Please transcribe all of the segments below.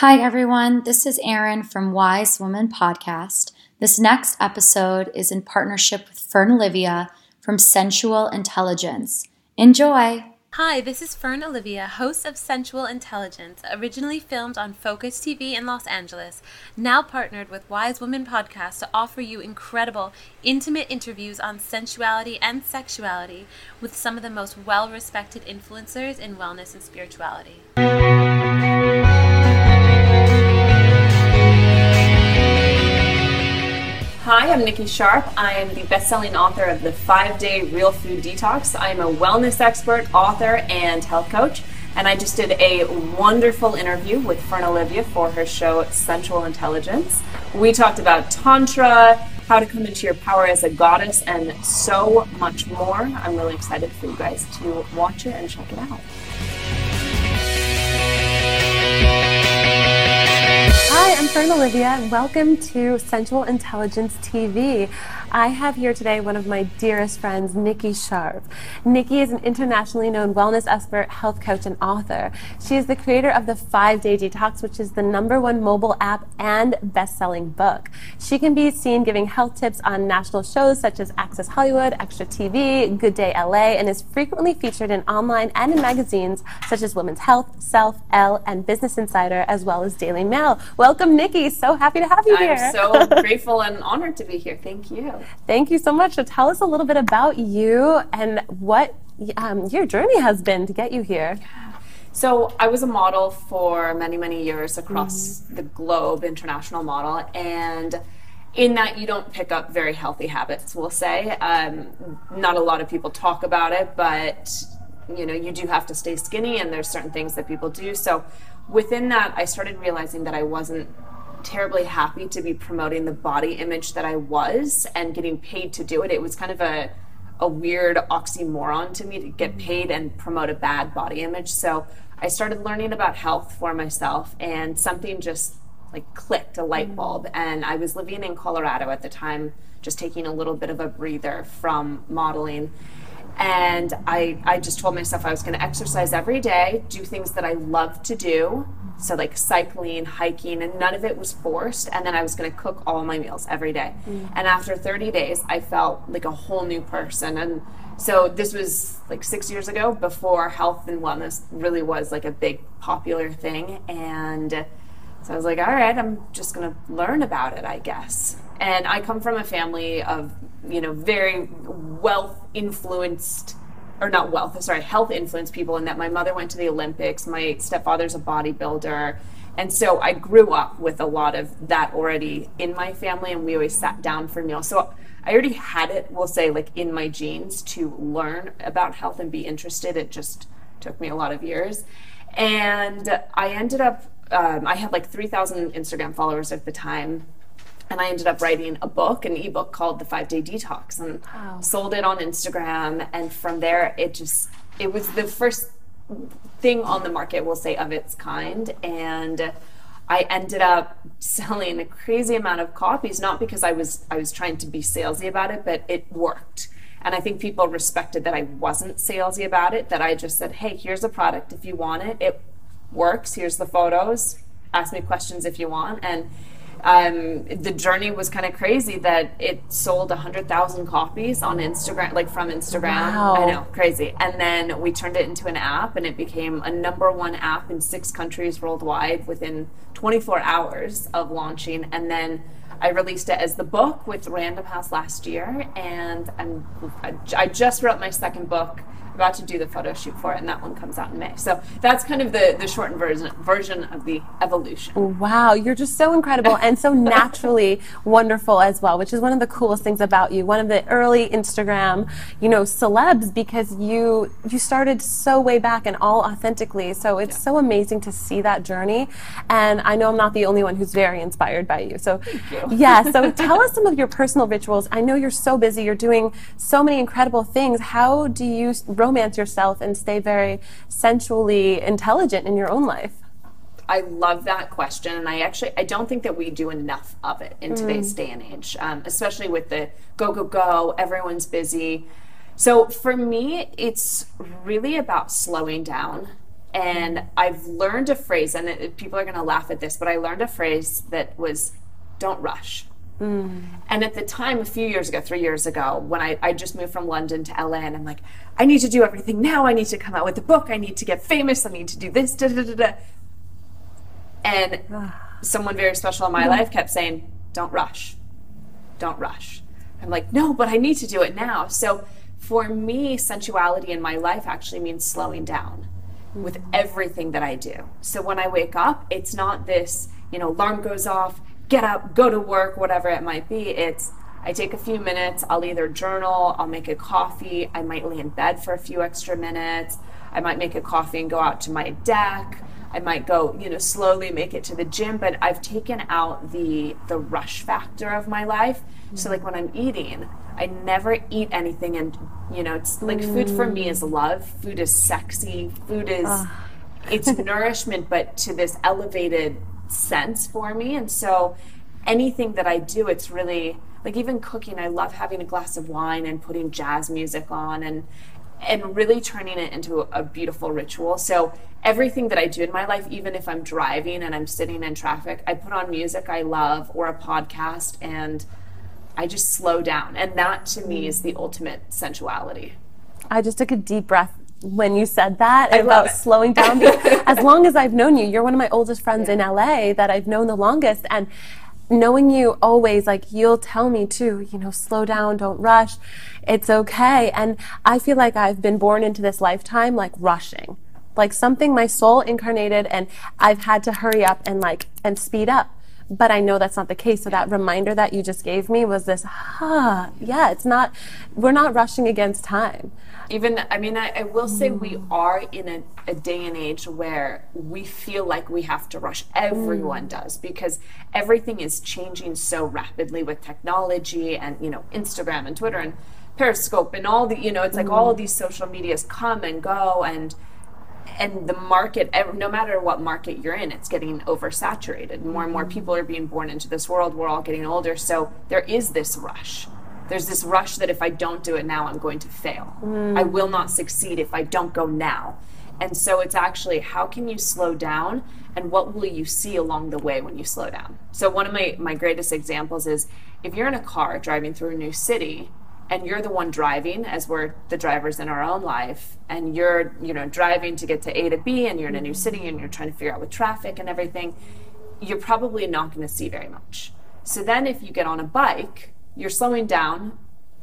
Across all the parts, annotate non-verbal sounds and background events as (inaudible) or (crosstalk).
Hi, everyone. This is Erin from Wise Woman Podcast. This next episode is in partnership with Fern Olivia from Sensual Intelligence. Enjoy! Hi, this is Fern Olivia, host of Sensual Intelligence, originally filmed on Focus TV in Los Angeles, now partnered with Wise Woman Podcast to offer you incredible, intimate interviews on sensuality and sexuality with some of the most well respected influencers in wellness and spirituality. Hi, I'm Nikki Sharp. I am the best-selling author of The 5-Day Real Food Detox. I am a wellness expert, author, and health coach. And I just did a wonderful interview with Fern Olivia for her show Sensual Intelligence. We talked about Tantra, how to come into your power as a goddess, and so much more. I'm really excited for you guys to watch it and check it out. Hi, I'm Fern Olivia, and welcome to Sensual Intelligence TV. I have here today one of my dearest friends, Nikki Sharp. Nikki is an internationally known wellness expert, health coach, and author. She is the creator of the Five Day Detox, which is the number one mobile app and best selling book. She can be seen giving health tips on national shows such as Access Hollywood, Extra TV, Good Day LA, and is frequently featured in online and in magazines such as Women's Health, Self, Elle, and Business Insider, as well as Daily Mail. Welcome, Nikki. So happy to have you here. I'm so (laughs) grateful and honored to be here. Thank you. Thank you so much. So tell us a little bit about you and what um, your journey has been to get you here. So I was a model for many, many years across mm-hmm. the globe, international model, and in that you don't pick up very healthy habits. We'll say um, not a lot of people talk about it, but you know you do have to stay skinny, and there's certain things that people do. So within that, I started realizing that I wasn't terribly happy to be promoting the body image that I was and getting paid to do it. It was kind of a a weird oxymoron to me to get mm-hmm. paid and promote a bad body image. So I started learning about health for myself and something just like clicked a light mm-hmm. bulb and I was living in Colorado at the time just taking a little bit of a breather from modeling and I I just told myself I was going to exercise every day, do things that I love to do so like cycling, hiking, and none of it was forced. And then I was going to cook all my meals every day. Mm. And after 30 days, I felt like a whole new person. And so this was like six years ago before health and wellness really was like a big popular thing. And so I was like, all right, I'm just going to learn about it, I guess. And I come from a family of, you know, very wealth influenced or not wealth, sorry, health influenced people in that my mother went to the Olympics, my stepfather's a bodybuilder. And so I grew up with a lot of that already in my family, and we always sat down for meals. So I already had it, we'll say, like in my genes to learn about health and be interested. It just took me a lot of years. And I ended up, um, I had like 3,000 Instagram followers at the time and I ended up writing a book, an ebook called The Five Day Detox, and wow. sold it on Instagram. And from there, it just it was the first thing on the market, we'll say, of its kind. And I ended up selling a crazy amount of copies, not because I was I was trying to be salesy about it, but it worked. And I think people respected that I wasn't salesy about it, that I just said, hey, here's a product if you want it. It works. Here's the photos. Ask me questions if you want. And um, the journey was kind of crazy that it sold 100,000 copies on Instagram, like from Instagram. Wow. I know, crazy. And then we turned it into an app and it became a number one app in six countries worldwide within 24 hours of launching. And then I released it as the book with Random House last year. And I'm, I just wrote my second book about to do the photo shoot for it, and that one comes out in May. So that's kind of the the shortened version version of the evolution. Wow, you're just so incredible (laughs) and so naturally wonderful as well, which is one of the coolest things about you. One of the early Instagram, you know, celebs because you you started so way back and all authentically. So it's yeah. so amazing to see that journey, and I know I'm not the only one who's very inspired by you. So you. (laughs) yeah, so tell us some of your personal rituals. I know you're so busy. You're doing so many incredible things. How do you romance yourself and stay very sensually intelligent in your own life? I love that question, and I actually I don't think that we do enough of it in today's mm. day and age, um, especially with the go go go. Everyone's busy, so for me, it's really about slowing down And I've learned a phrase, and it, people are going to laugh at this, but I learned a phrase that was don't rush. Mm. And at the time, a few years ago, three years ago, when I, I just moved from London to LA, and I'm like, I need to do everything now. I need to come out with a book. I need to get famous. I need to do this. Da, da, da, da. And (sighs) someone very special in my life kept saying, Don't rush. Don't rush. I'm like, No, but I need to do it now. So for me, sensuality in my life actually means slowing down with everything that I do. So when I wake up, it's not this, you know, alarm goes off, get up, go to work, whatever it might be. It's I take a few minutes, I'll either journal, I'll make a coffee, I might lay in bed for a few extra minutes, I might make a coffee and go out to my deck. I might go, you know, slowly make it to the gym, but I've taken out the the rush factor of my life. Mm-hmm. So like when I'm eating, I never eat anything and you know, it's like mm. food for me is love. Food is sexy. Food is it's (laughs) nourishment but to this elevated sense for me. And so anything that I do, it's really like even cooking, I love having a glass of wine and putting jazz music on and and really turning it into a, a beautiful ritual. So everything that I do in my life, even if I'm driving and I'm sitting in traffic, I put on music I love or a podcast and I just slow down. And that to me mm. is the ultimate sensuality. I just took a deep breath when you said that I about slowing down. (laughs) as long as I've known you, you're one of my oldest friends yeah. in LA that I've known the longest. And knowing you always, like you'll tell me too, you know, slow down, don't rush. It's okay. And I feel like I've been born into this lifetime like rushing. Like something my soul incarnated and I've had to hurry up and like and speed up but I know that's not the case. So that reminder that you just gave me was this, huh, yeah, it's not, we're not rushing against time. Even, I mean, I, I will say mm. we are in a, a, day and age where we feel like we have to rush. Everyone mm. does because everything is changing so rapidly with technology and, you know, Instagram and Twitter and Periscope and all the, you know, it's like mm. all of these social medias come and go and, and the market no matter what market you're in it's getting oversaturated more and more mm-hmm. people are being born into this world we're all getting older so there is this rush there's this rush that if i don't do it now i'm going to fail. Mm. i will not succeed if i don't go now. And so it's actually how can you slow down and what will you see along the way when you slow down? So one of my, my greatest examples is if you're in a car driving through a new city and you're the one driving as we're the drivers in our own life and you're you know driving to get to a to b and you're in a new city and you're trying to figure out with traffic and everything you're probably not going to see very much. So then if you get on a bike you're slowing down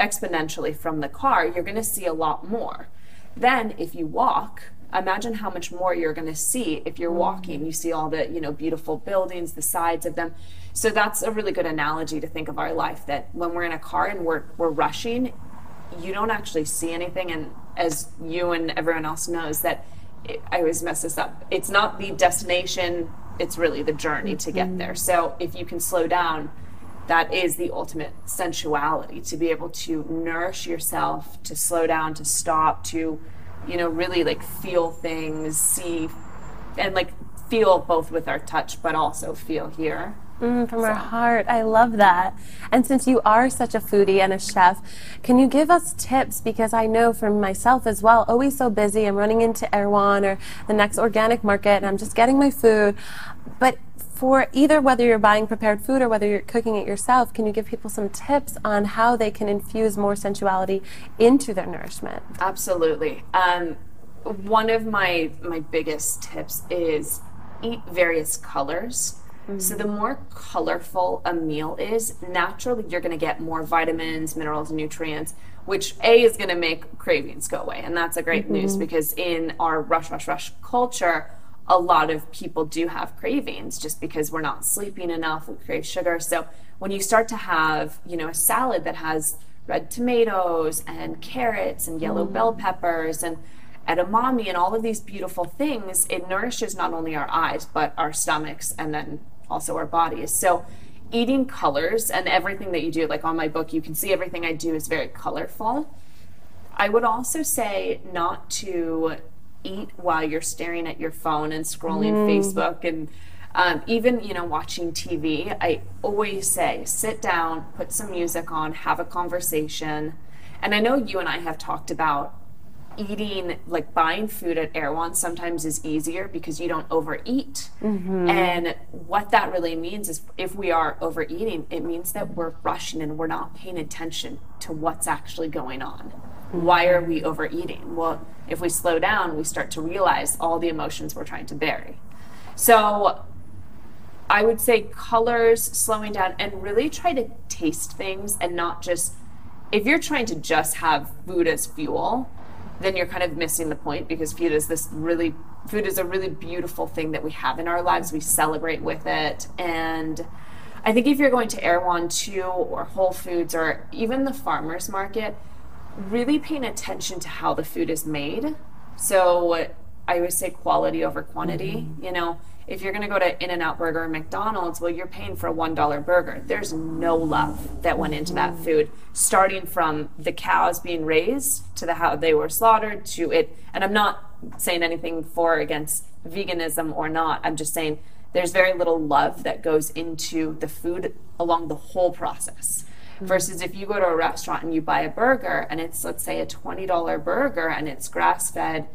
exponentially from the car you're going to see a lot more. Then if you walk imagine how much more you're going to see if you're mm-hmm. walking. You see all the you know beautiful buildings the sides of them. So that's a really good analogy to think of our life that when we're in a car and we're we're rushing you don't actually see anything. And as you and everyone else knows that it, i always mess this up. It's not the destination it's really the journey to get mm-hmm. there. So if you can slow down that is the ultimate sensuality to be able to nourish yourself to slow down to stop to you know, really like feel things, see, and like feel both with our touch, but also feel here. Mm, from so. our heart. I love that. And since you are such a foodie and a chef, can you give us tips? Because I know from myself as well, always so busy. I'm running into Erewhon or the next organic market and I'm just getting my food. But for either whether you're buying prepared food or whether you're cooking it yourself, can you give people some tips on how they can infuse more sensuality into their nourishment? Absolutely. Um, one of my my biggest tips is eat various colors. Mm-hmm. So the more colorful a meal is, naturally you're going to get more vitamins, minerals, and nutrients, which A is going to make cravings go away. And that's a great mm-hmm. news because in our rush rush rush culture, a lot of people do have cravings just because we're not sleeping enough, we crave sugar. So when you start to have, you know, a salad that has red tomatoes and carrots and yellow mm. bell peppers and edamame and all of these beautiful things, it nourishes not only our eyes, but our stomachs and then also our bodies. So eating colors and everything that you do, like on my book, you can see everything I do is very colorful. I would also say not to eat while you're staring at your phone and scrolling mm. Facebook and um, even you know watching TV. I always say sit down, put some music on, have a conversation. And I know you and I have talked about eating like buying food at Erewhon sometimes is easier because you don't overeat. And what that really means is if we are overeating, it means that we're rushing and we're not paying attention to what's actually going on. Why are we overeating? Well, if we slow down, we start to realize all the emotions we're trying to bury. So I would say colors, slowing down, and really try to taste things and not just. If you're trying to just have food as fuel, then you're kind of missing the point because food is this really food is a really beautiful thing that we have in our lives. We celebrate with it, and I think if you're going to Erewhon too, or Whole Foods, or even the farmers market, really paying attention to how the food is made. So I always say quality over quantity. Mm-hmm. You know, if you're going to go to In and Out Burger or McDonald's, well, you're paying for a $1 burger. There's no love that went into that mm-hmm. food, starting from the cows being raised to the how they were slaughtered to it. And I'm not saying anything for or against veganism or not. I'm just saying there's very little love that goes into the food along the whole process. Mm-hmm. Versus if you go to a restaurant and you buy a burger and it's, let's say, a $20 burger and it's grass fed,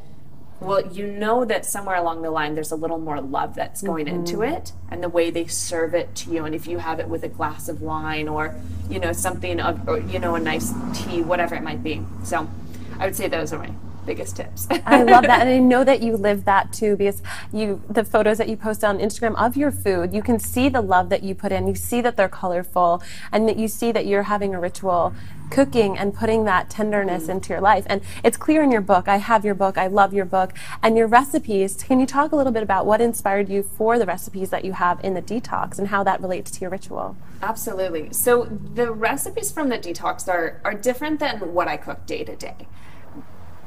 well, you know that somewhere along the line there's a little more love that's going mm-hmm. into it and the way they serve it to you. And if you have it with a glass of wine or, you know, something of, or, you know, a nice tea, whatever it might be. So I would say those are my biggest tips. I love that, (laughs) and I know that you live that too because you the photos that you post on Instagram of your food, you can see the love that you put in. You see that they're colorful, and that you see that you're having a ritual cooking and putting that tenderness mm. into your life. And it's clear in your book. I have your book. I love your book and your recipes. Can you talk a little bit about what inspired you for the recipes that you have in the detox and how that relates to your ritual? Absolutely. So the recipes from the detox are are different than what I cook day to day.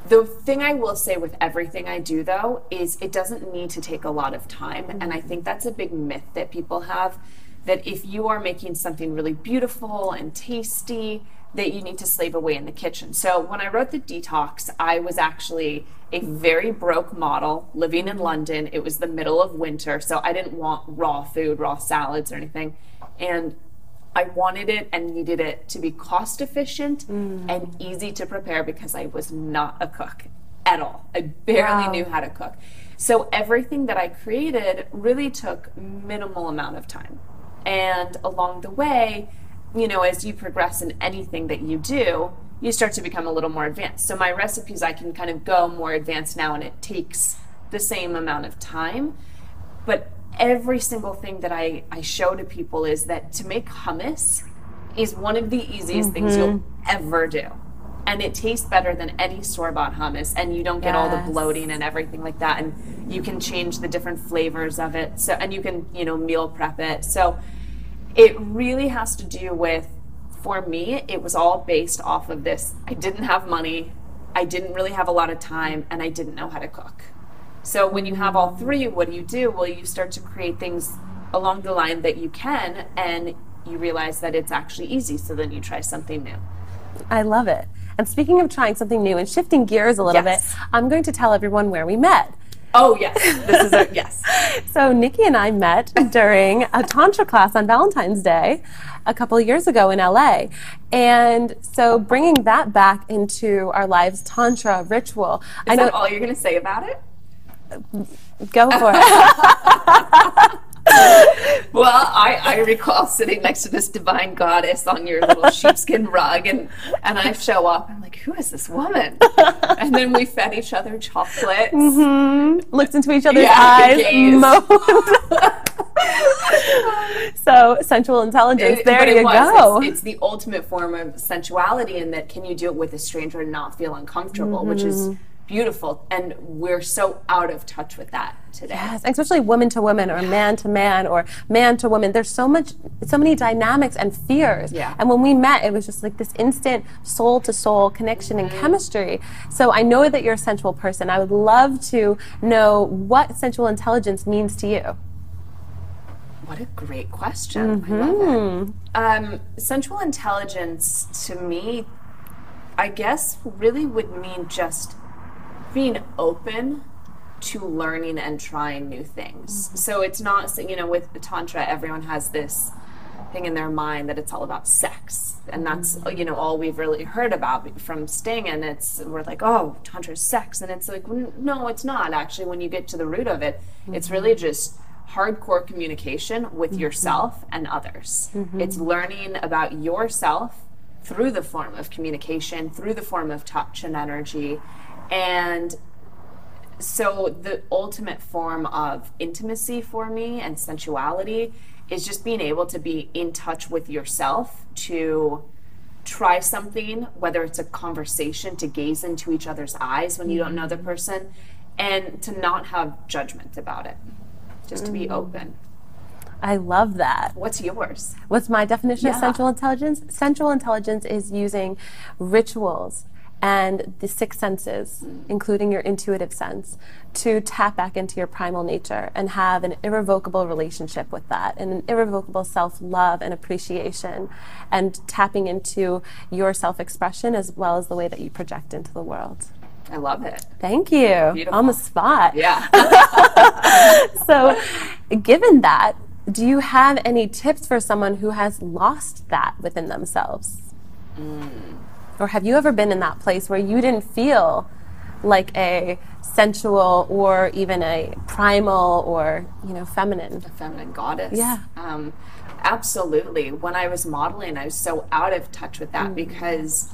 The thing I will say with everything I do though is it doesn't need to take a lot of time and I think that's a big myth that people have that if you are making something really beautiful and tasty that you need to slave away in the kitchen. So when I wrote the detox, I was actually a very broke model living in London. It was the middle of winter, so I didn't want raw food, raw salads or anything. And I wanted it and needed it to be cost efficient mm. and easy to prepare because I was not a cook at all. I barely Wow. knew how to cook. So everything that I created really took minimal amount of time. And along the way, you know, as you progress in anything that you do, you start to become a little more advanced. So my recipes I can kind of go more advanced now and it takes the same amount of time but every single thing that I, I show to people is that to make hummus is one of the easiest things you'll mm-hmm. ever do. And it tastes better than any store bought hummus, and you don't get all the bloating and everything like that. And you can change the different flavors of it. So, and you can, you know, meal prep it. So, it really has to do with, for me, it was all based off of this. I didn't have money, I didn't really have a lot of time, and I didn't know how to cook. So when you have all three, what do you do? Well, you start to create things along the line that you can, and you realize that it's actually easy. So then you try something new. I love it. And speaking of trying something new and shifting gears a little Yes. bit, I'm going to tell everyone where we met. Oh yes, this is a (laughs) yes. So Nikki and I met during a tantra class on Valentine's Day a couple of years ago in LA. And so bringing that back into our lives tantra ritual. I Is know that all you're going to say about it? Go for it. (laughs) Well, I, I recall sitting next to this divine goddess on your little sheepskin rug, and, and I show up. I'm like, who is this woman? And then we fed each other chocolates. Looked into each other's Yeah, eyes. (laughs) so sensual intelligence. It- there you was. go. It's, it's the ultimate form of sensuality, in that can you do it with a stranger and not feel uncomfortable, which is Mm-hmm. Beautiful. And we're so out of touch with that today. Yes, especially woman to woman or man to man or man to woman. There's so much, so many dynamics and fears. Yeah. And when we met, it was just like this instant soul to soul connection and chemistry. So I know that you're a sensual person. I would love to know what sensual intelligence means to you. What a great question. I love it. Um, sensual intelligence to me, I guess, really would mean just being open to learning and trying new things. Mm-hmm. So it's not, you know, with the Tantra, everyone has this thing in their mind that it's all about sex. And that's mm-hmm. you know all we've really heard about from sting. And it's we're like oh tantra is sex. And it's like no it's not. Actually when you get to the root of it it's really mm-hmm. just hardcore communication with yourself and others. It's learning about yourself through the form of communication through the form of touch and energy and so the ultimate form of intimacy for me and sensuality is just being able to be in touch with yourself to try something whether it's a conversation to gaze into each other's eyes when you don't know the mm-hmm. person and to not have judgment about it just to be mm. open I love that. what's yours What's my definition of Yeah. sensual intelligence? Sensual intelligence is using rituals and the six senses, including your intuitive sense, to tap back into your primal nature and have an irrevocable relationship with that and an irrevocable self love and appreciation and tapping into your self expression as well as the way that you project into the world. i love it Thank you. Beautiful. On the spot. yeah (laughs) (laughs) So, given that, do you have any tips for someone who has lost that within themselves? Mm. Or have you ever been in that place where you didn't feel like a sensual or even a primal or, you know, feminine? A feminine goddess. Yeah. Um, absolutely. When I was modeling, I was so out of touch with that because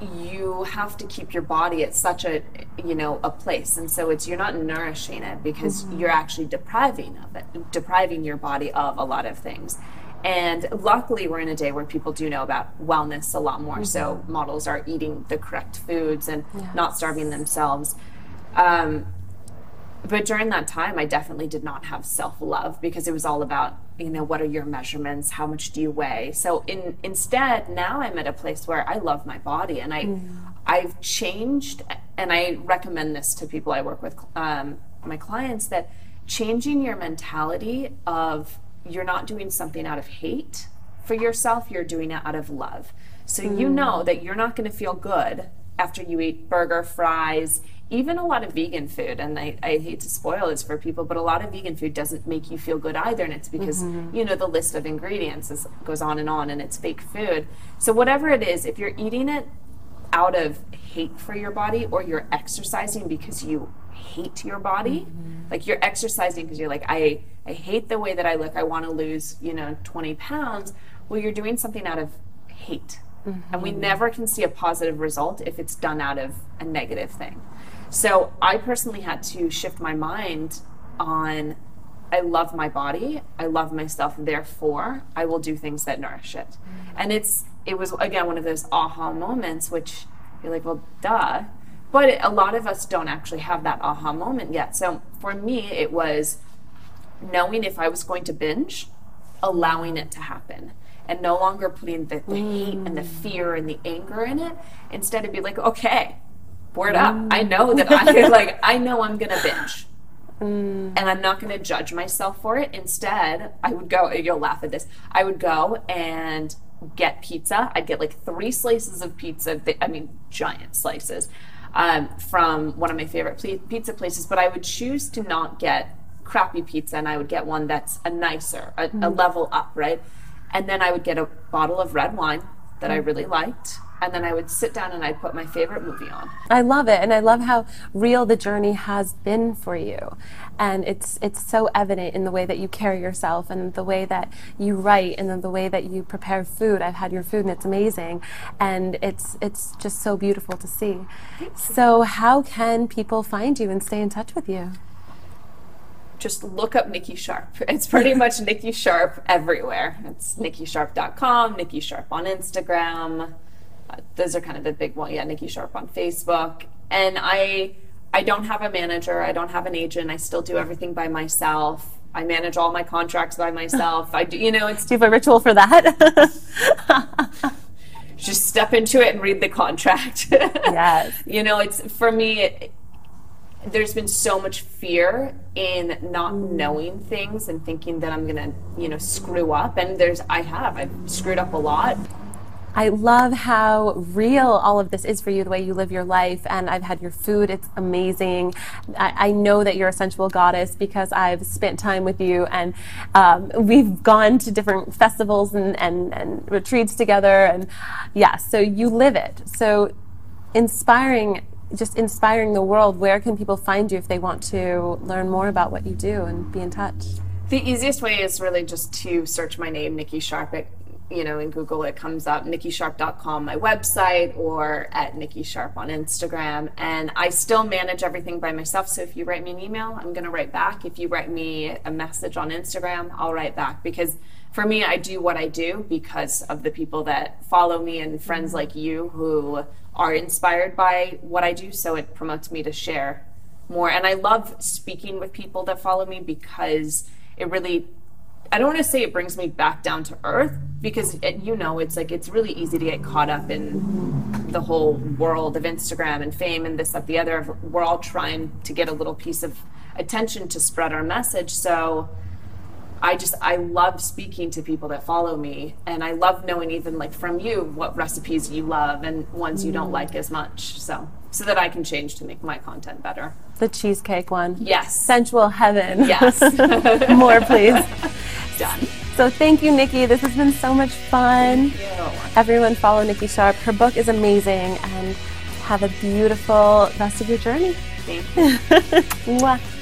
you have to keep your body at such a you know a place and so it's you're not nourishing it because you're actually depriving of it depriving your body of a lot of things and luckily we're in a day where people do know about wellness a lot more. So models are eating the correct foods and not starving themselves. Um, but during that time i definitely did not have self-love because it was all about you know what are your measurements? How much do you weigh? So in instead now i'm at a place where i love my body and i i've changed and i recommend this to people i work with um, my clients that changing your mentality of you're not doing something out of hate for yourself you're doing it out of love. So you mm. know that you're not going to feel good after you eat burger fries even a lot of vegan food and I, I hate to spoil this for people but a lot of vegan food doesn't make you feel good either and it's because mm-hmm. you know the list of ingredients is, goes on and on and it's fake food. So whatever it is if you're eating it out of hate for your body or you're exercising because you hate your body mm-hmm. Like you're exercising because you're like i i hate the way that i look i want to lose you know 20 pounds well you're doing something out of hate and we mm-hmm. never can see a positive result if it's done out of a negative thing so i personally had to shift my mind on I love my body. I love myself. Therefore, I will do things that nourish it. Mm-hmm. And it's it was again one of those aha moments, which you're like, well, duh. But a lot of us don't actually have that aha moment yet. So for me, it was knowing if I was going to binge, allowing it to happen, and no longer putting the, the hate and the mm. fear and the anger in it. Instead, of be like, okay, word up. Mm. I know that I (laughs) like. I know I'm gonna binge mm. and I'm not going to judge myself for it. Instead, I would go, you'll laugh at this. I would go and get pizza. I'd get like three slices of pizza, I mean, giant slices um, from one of my favorite pizza places, but I would choose to not get crappy pizza and I would get one that's a nicer, a, a level up, right? And then I would get a bottle of red wine that I really liked. And then I would sit down and I'd put my favorite movie on. I love it, and I love how real the journey has been for you, and it's it's so evident in the way that you carry yourself, and the way that you write, and then the way that you prepare food. I've had your food, and it's amazing, and it's it's just so beautiful to see. So, how can people find you and stay in touch with you? just look up Nikki Sharp. (laughs) It's pretty (laughs) much Nikki Sharp everywhere. It's nikkisharp.com, Nikki Sharp on Instagram. Uh, those are kind of the big one. Yeah, Nikki Sharp on Facebook. And I I don't have a manager. I don't have an agent. I still do everything by myself. I manage all my contracts by myself. I do, you know, it's (laughs) Do you have a ritual for that? (laughs) just step into it and read the contract. (laughs) Yes. you know, it's for me. It, there's been so much fear in not knowing things and thinking that I'm gonna, you know, screw up. And there's, I have, I've screwed up a lot. I love how real all of this is for you, the way you live your life. And I've had your food, it's amazing. I, I know that you're a sensual goddess because I've spent time with you and um, we've gone to different festivals and, and, and retreats together. And yeah, so you live it. So inspiring just inspiring the world where can people find you if they want to learn more about what you do and be in touch the easiest way is really just to search my name nikki sharp you know in google it comes up nikkisharp.com my website or at nikki sharp on instagram. And i still manage everything by myself. So if you write me an email i'm going to write back. If you write me a message on instagram i'll write back. Because for me i do what i do because of the people that follow me and friends mm-hmm. like you who are inspired by what I do, so it promotes me to share more. And I love speaking with people that follow me because it really I don't want to say it brings me back down to earth because it, you know it's like it's really easy to get caught up in the whole world of Instagram and fame and this that the other. We're all trying to get a little piece of attention to spread our message. So I just I love speaking to people that follow me, and I love knowing even like from you what recipes you love and ones you don't like as much. So so that I can change to make my content better. The cheesecake one. Yes. Sensual heaven. Yes. (laughs) More, please. (laughs) Done. So thank you, Nikki. This has been so much fun. Everyone follow Nikki Sharp. Her book is amazing, and have a beautiful rest of your journey. Thank you. (laughs)